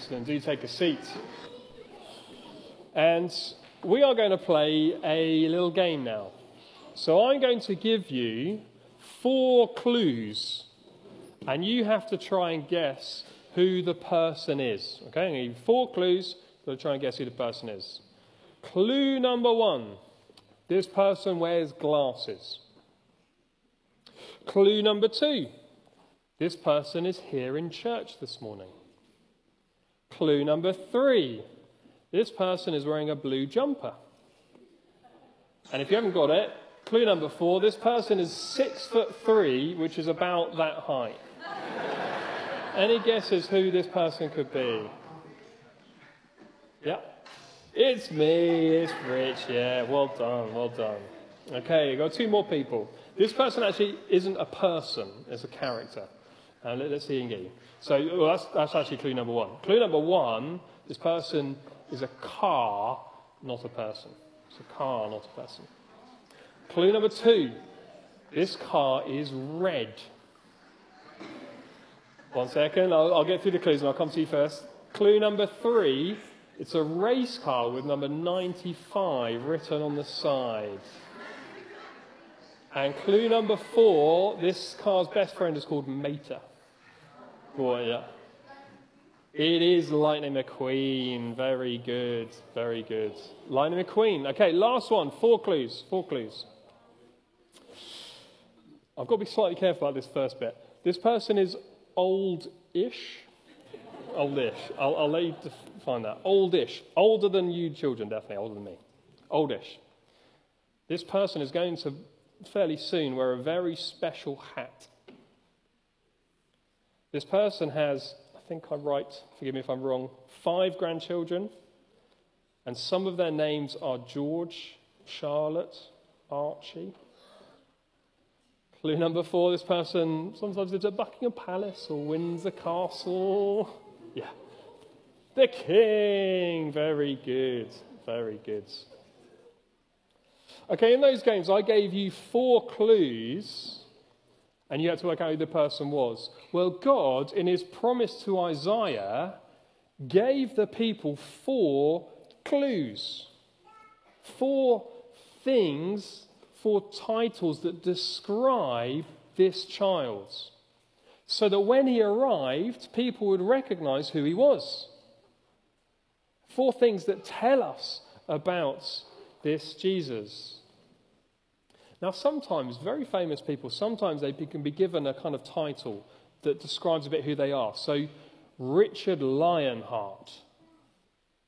Excellent. Do take a seat. And we are going to play a little game now. So I'm going to give you four clues, and you have to try and guess who the person is. Okay, I'm going to give you four clues. You've to try and guess who the person is. Clue number one this person wears glasses. Clue number two this person is here in church this morning. Clue number three this person is wearing a blue jumper. And if you haven't got it, clue number four this person is six foot three, which is about that height. Any guesses who this person could be? Yeah? It's me, it's Rich. Yeah, well done, well done. Okay, you got two more people. This person actually isn't a person, it's a character. Uh, let, us see again. So well, that's, that's actually clue number one. Clue number one this person is a car, not a person. It's a car, not a person. Clue number two this car is red. One second, I'll, I'll get through the clues and I'll come to you first. Clue number three it's a race car with number 95 written on the side. And clue number four this car's best friend is called Mater. Yeah. It is Lightning McQueen. Very good. Very good. Lightning McQueen. Okay, last one. Four clues. Four clues. I've got to be slightly careful about this first bit. This person is old ish. Oldish. I'll, I'll let you define that. Old ish. Older than you children, definitely. Older than me. Old ish. This person is going to fairly soon wear a very special hat. This person has, I think I'm right, forgive me if I'm wrong, five grandchildren, and some of their names are George, Charlotte, Archie. Clue number four this person sometimes lives at Buckingham Palace or Windsor Castle. Yeah. The king. Very good. Very good. Okay, in those games, I gave you four clues and you had to work out who the person was. Well, God, in his promise to Isaiah, gave the people four clues, four things, four titles that describe this child. So that when he arrived, people would recognize who he was. Four things that tell us about this Jesus. Now, sometimes very famous people, sometimes they can be given a kind of title that describes a bit who they are. So, Richard Lionheart.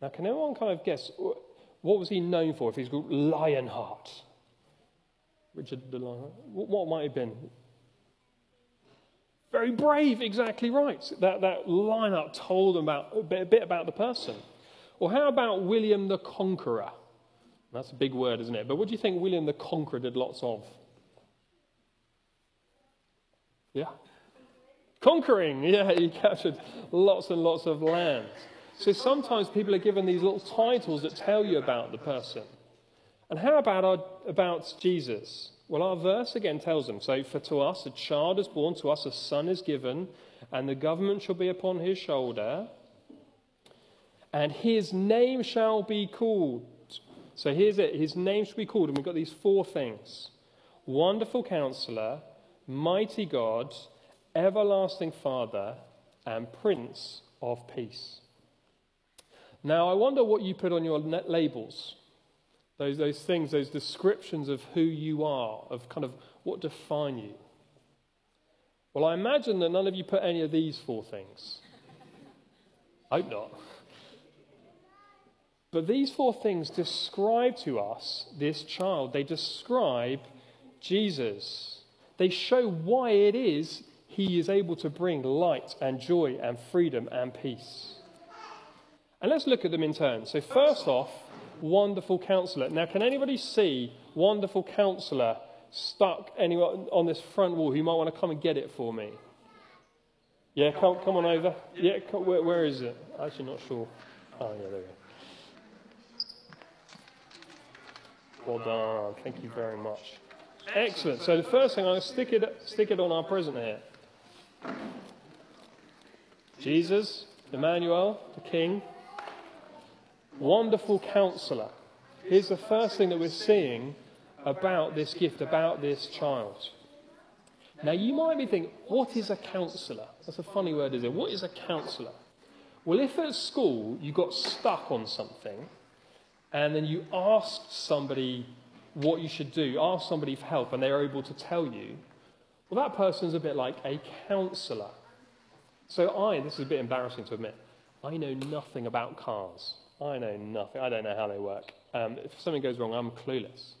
Now, can anyone kind of guess what was he known for if he's called Lionheart? Richard the Lionheart. What might have been? Very brave, exactly right. That, that lineup told about, a, bit, a bit about the person. Or how about William the Conqueror? That's a big word, isn't it? But what do you think William the Conqueror did lots of? Yeah? Conquering. Yeah, he captured lots and lots of land. So sometimes people are given these little titles that tell you about the person. And how about, our, about Jesus? Well, our verse again tells them so, for to us a child is born, to us a son is given, and the government shall be upon his shoulder, and his name shall be called so here's it. His name should be called, and we've got these four things Wonderful Counselor, Mighty God, Everlasting Father, and Prince of Peace. Now, I wonder what you put on your labels. Those, those things, those descriptions of who you are, of kind of what define you. Well, I imagine that none of you put any of these four things. I hope not. But these four things describe to us this child. They describe Jesus. They show why it is he is able to bring light and joy and freedom and peace. And let's look at them in turn. So, first off, wonderful counselor. Now, can anybody see wonderful counselor stuck anywhere on this front wall who might want to come and get it for me? Yeah, come, come on over. Yeah, come, where, where is it? Actually, not sure. Oh, yeah, there we go. Well done. Thank you very much. Excellent. So the first thing, I'm going to stick it, stick it on our present here. Jesus, Emmanuel, the King, wonderful counselor. Here's the first thing that we're seeing about this gift, about this child. Now, you might be thinking, what is a counsellor? That's a funny word, is it? What is a counsellor? Well, if at school you got stuck on something and then you ask somebody what you should do, ask somebody for help, and they are able to tell you, well, that person's a bit like a counsellor. So, I, this is a bit embarrassing to admit, I know nothing about cars. I know nothing. I don't know how they work. Um, if something goes wrong, I'm clueless.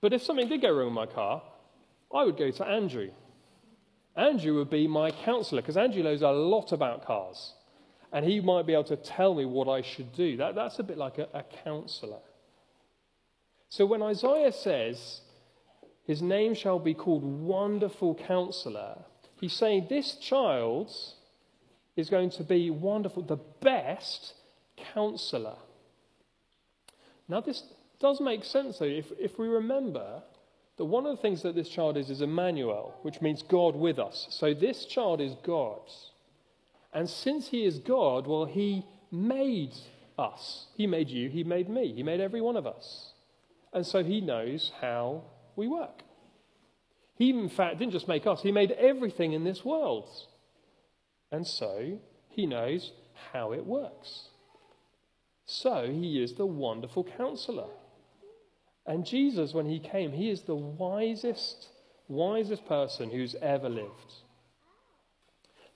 But if something did go wrong with my car, I would go to Andrew. Andrew would be my counselor because Andrew knows a lot about cars. And he might be able to tell me what I should do. That, that's a bit like a, a counselor. So when Isaiah says, His name shall be called Wonderful Counselor, he's saying this child is going to be wonderful, the best counselor. Now, this does make sense, though, if, if we remember that one of the things that this child is is Emmanuel, which means God with us. So this child is God. And since he is God, well, he made us. He made you, he made me, he made every one of us. And so he knows how we work. He, in fact, didn't just make us, he made everything in this world. And so he knows how it works. So he is the wonderful counselor. And Jesus, when he came, he is the wisest, wisest person who's ever lived.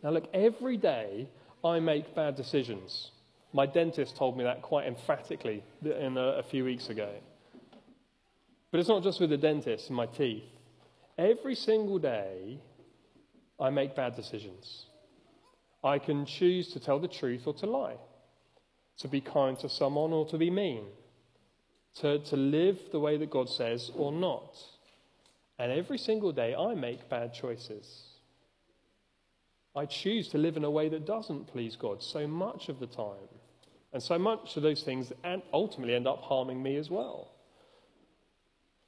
Now, look, every day I make bad decisions. My dentist told me that quite emphatically in a, a few weeks ago. But it's not just with the dentist and my teeth. Every single day, I make bad decisions. I can choose to tell the truth or to lie, to be kind to someone or to be mean, to, to live the way that God says or not. And every single day, I make bad choices. I choose to live in a way that doesn't please God so much of the time. And so much of those things ultimately end up harming me as well.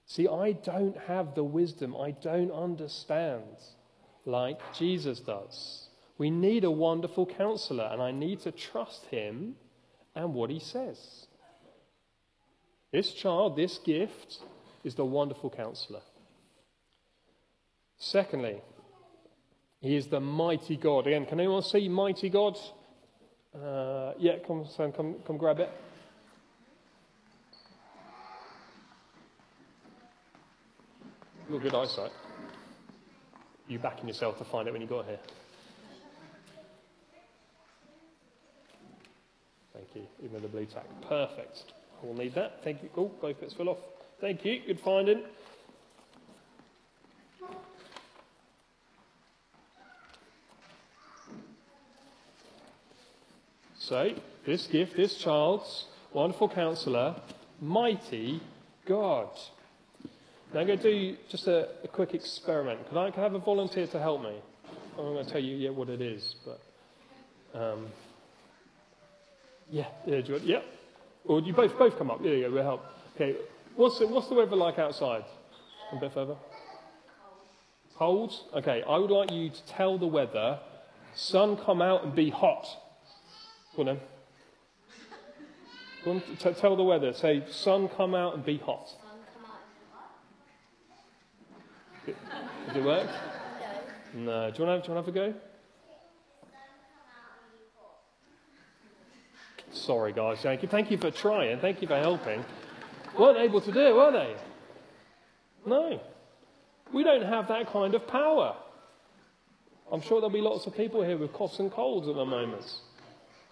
See, I don't have the wisdom, I don't understand like Jesus does. We need a wonderful counselor, and I need to trust him and what he says. This child, this gift, is the wonderful counselor. Secondly, he is the mighty God. Again, can anyone see mighty God? Uh, yeah, come, son, come, come grab it. You've good eyesight. You backing yourself to find it when you got here. Thank you. Even with the Blu-Tack. Perfect. We'll need that. Thank you. Cool. Both bits fell off. Thank you. Good finding. This gift, this child's wonderful counselor, mighty God. Now I'm going to do just a, a quick experiment. Can I, can I, have a volunteer to help me? I'm going to tell you yet what it is, but um, yeah, yeah, do you, yeah. Or you both both come up. Yeah, yeah, we'll help. Okay, what's the, what's the weather like outside? A bit further. Cold. Okay, I would like you to tell the weather, sun come out and be hot. Go on then. Go on, t- tell the weather. Say, sun come out and be hot. Does it work? No. Do you want to have, do you want to have a go? Sorry, guys. Thank you. Thank you for trying. Thank you for helping. Weren't able to do it, were they? No. We don't have that kind of power. I'm sure there'll be lots of people here with coughs and colds at the moment.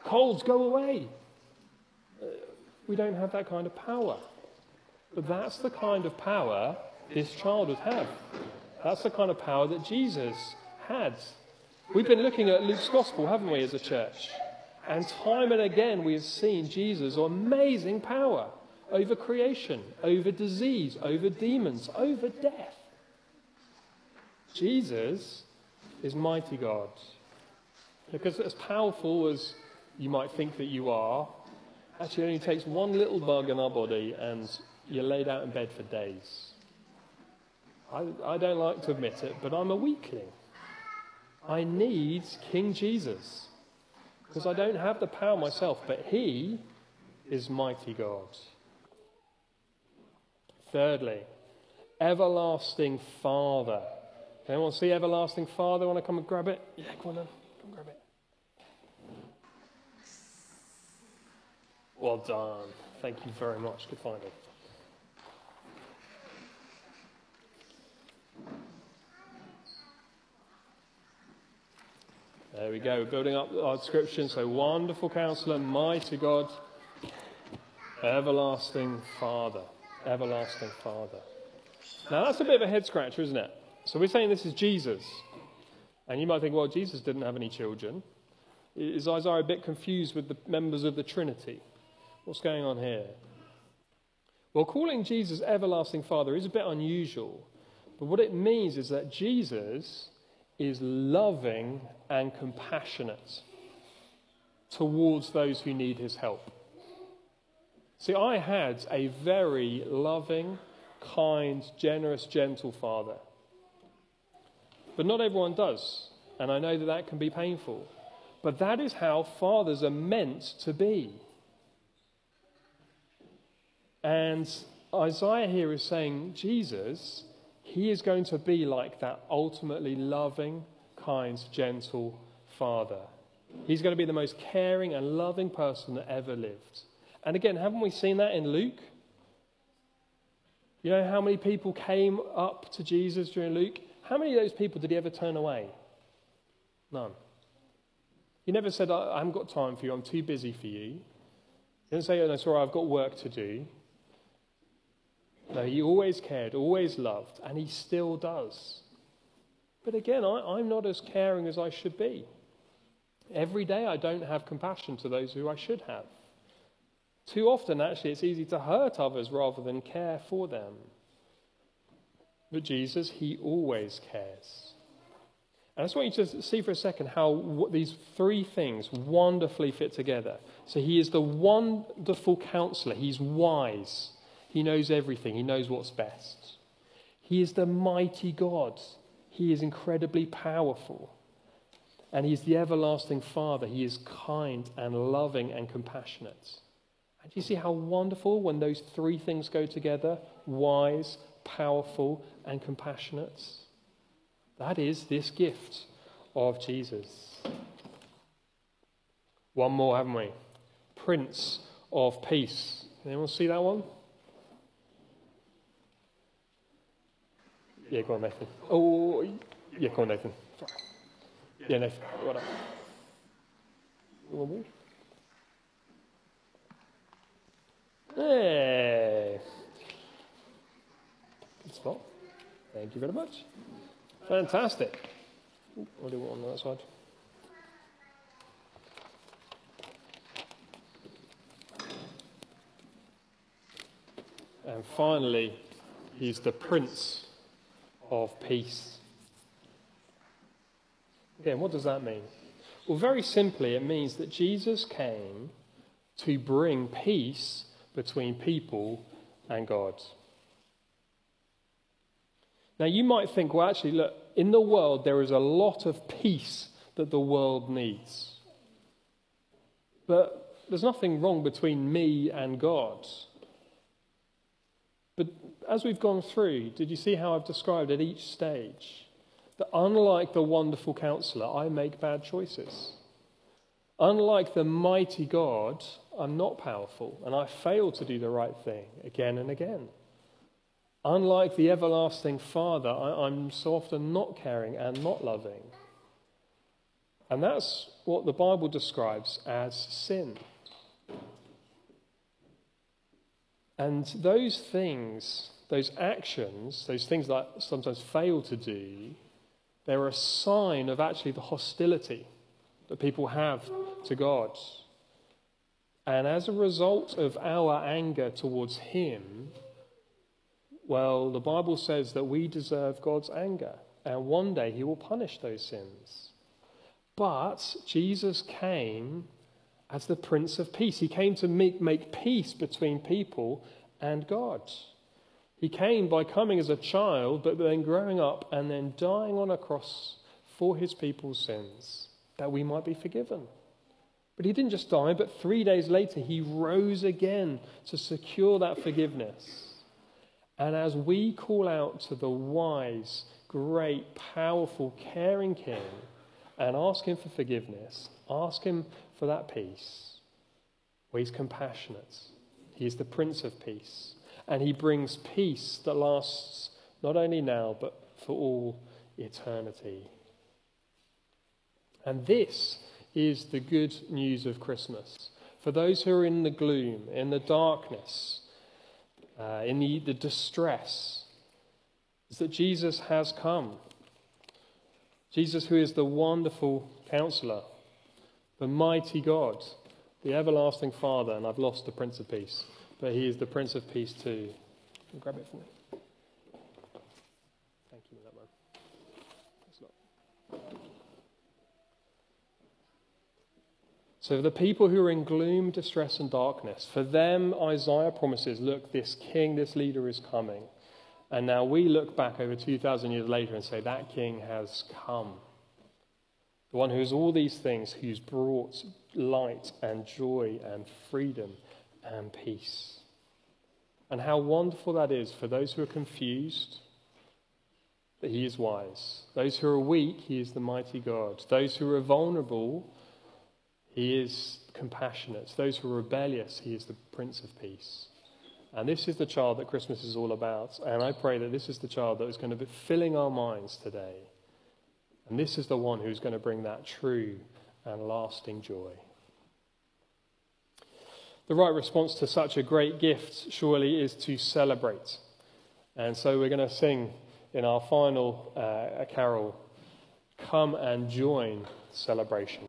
Colds go away. We don't have that kind of power. But that's the kind of power this child would have. That's the kind of power that Jesus had. We've been looking at Luke's gospel, haven't we, as a church? And time and again, we have seen Jesus' amazing power over creation, over disease, over demons, over death. Jesus is mighty God. Because as powerful as you might think that you are, actually it only takes one little bug in our body and you're laid out in bed for days. I, I don't like to admit it, but I'm a weakling. I need King Jesus. because I don't have the power myself, but He is mighty God. Thirdly, everlasting Father. Anyone see everlasting Father? Want to come and grab it? Yeah, come on then. Come grab it. Well done. Thank you very much. Good finding. There we go, building up our description. So, wonderful counselor, mighty God, everlasting Father. Everlasting Father. Now, that's a bit of a head scratcher, isn't it? So, we're saying this is Jesus. And you might think, well, Jesus didn't have any children. Is Isaiah a bit confused with the members of the Trinity? What's going on here? Well, calling Jesus everlasting Father is a bit unusual. But what it means is that Jesus is loving and compassionate towards those who need his help. See, I had a very loving, kind, generous, gentle father. But not everyone does. And I know that that can be painful. But that is how fathers are meant to be. And Isaiah here is saying, Jesus he is going to be like that ultimately loving, kind, gentle Father. He's going to be the most caring and loving person that ever lived. And again, haven't we seen that in Luke? You know how many people came up to Jesus during Luke? How many of those people did he ever turn away? None. He never said, I haven't got time for you, I'm too busy for you. He didn't say, oh, no, sorry, I've got work to do. No, he always cared, always loved, and he still does. But again, I, am not as caring as I should be. Every day I don't have compassion to those who I should have. Too often, actually, it's easy to hurt others rather than care for them. But Jesus, he always cares. And I just want you to see for a second how these three things wonderfully fit together. So he is the wonderful counselor, he's wise. He knows everything, He knows what's best. He is the mighty God, He is incredibly powerful. And He is the everlasting Father. He is kind and loving and compassionate. And you see how wonderful when those three things go together wise, powerful, and compassionate? That is this gift of Jesus. One more, haven't we? Prince of Peace. Anyone see that one? Yeah, go on, Nathan. Oh, yeah, go on, Nathan. Sorry. Yeah, Nathan. What up? One. Hey. Good spot. Thank you very much. Fantastic. What do want on that side? And finally, he's the Prince of peace. Again, what does that mean? Well, very simply, it means that Jesus came to bring peace between people and God. Now, you might think, well, actually, look, in the world, there is a lot of peace that the world needs. But there's nothing wrong between me and God. But as we've gone through, did you see how I've described at each stage that unlike the wonderful counselor, I make bad choices? Unlike the mighty God, I'm not powerful and I fail to do the right thing again and again. Unlike the everlasting Father, I, am so often not caring and not loving. And that's what the Bible describes as sin. And those things those actions, those things that I sometimes fail to do, they're a sign of actually the hostility that people have to God. And as a result of our anger towards Him, well, the Bible says that we deserve God's anger, and one day He will punish those sins. But Jesus came as the Prince of Peace. He came to make, make peace between people and God. He came by coming as a child, but then growing up and then dying on a cross for his people's sins, that we might be forgiven. But he didn't just die, but three days later, he rose again to secure that forgiveness. And as we call out to the wise, great, powerful, caring King and ask him for forgiveness, ask him for that peace, well, he's compassionate. He is the Prince of Peace. And he brings peace that lasts not only now, but for all eternity. And this is the good news of Christmas. For those who are in the gloom, in the darkness, uh, in the, the distress, is that Jesus has come. Jesus, who is the wonderful counselor, the mighty God, the everlasting Father, and I've lost the Prince of Peace, but he is the Prince of Peace too. Grab it for me. Thank you, that lot. So, the people who are in gloom, distress, and darkness, for them, Isaiah promises look, this king, this leader is coming. And now we look back over 2,000 years later and say, that king has come. The one who is all these things, who's brought light and joy and freedom and peace. And how wonderful that is for those who are confused, that he is wise. Those who are weak, he is the mighty God. Those who are vulnerable, he is compassionate. Those who are rebellious, he is the Prince of Peace. And this is the child that Christmas is all about. And I pray that this is the child that is going to be filling our minds today. And this is the one who's going to bring that true and lasting joy. The right response to such a great gift, surely, is to celebrate. And so we're going to sing in our final uh, carol, Come and Join Celebration.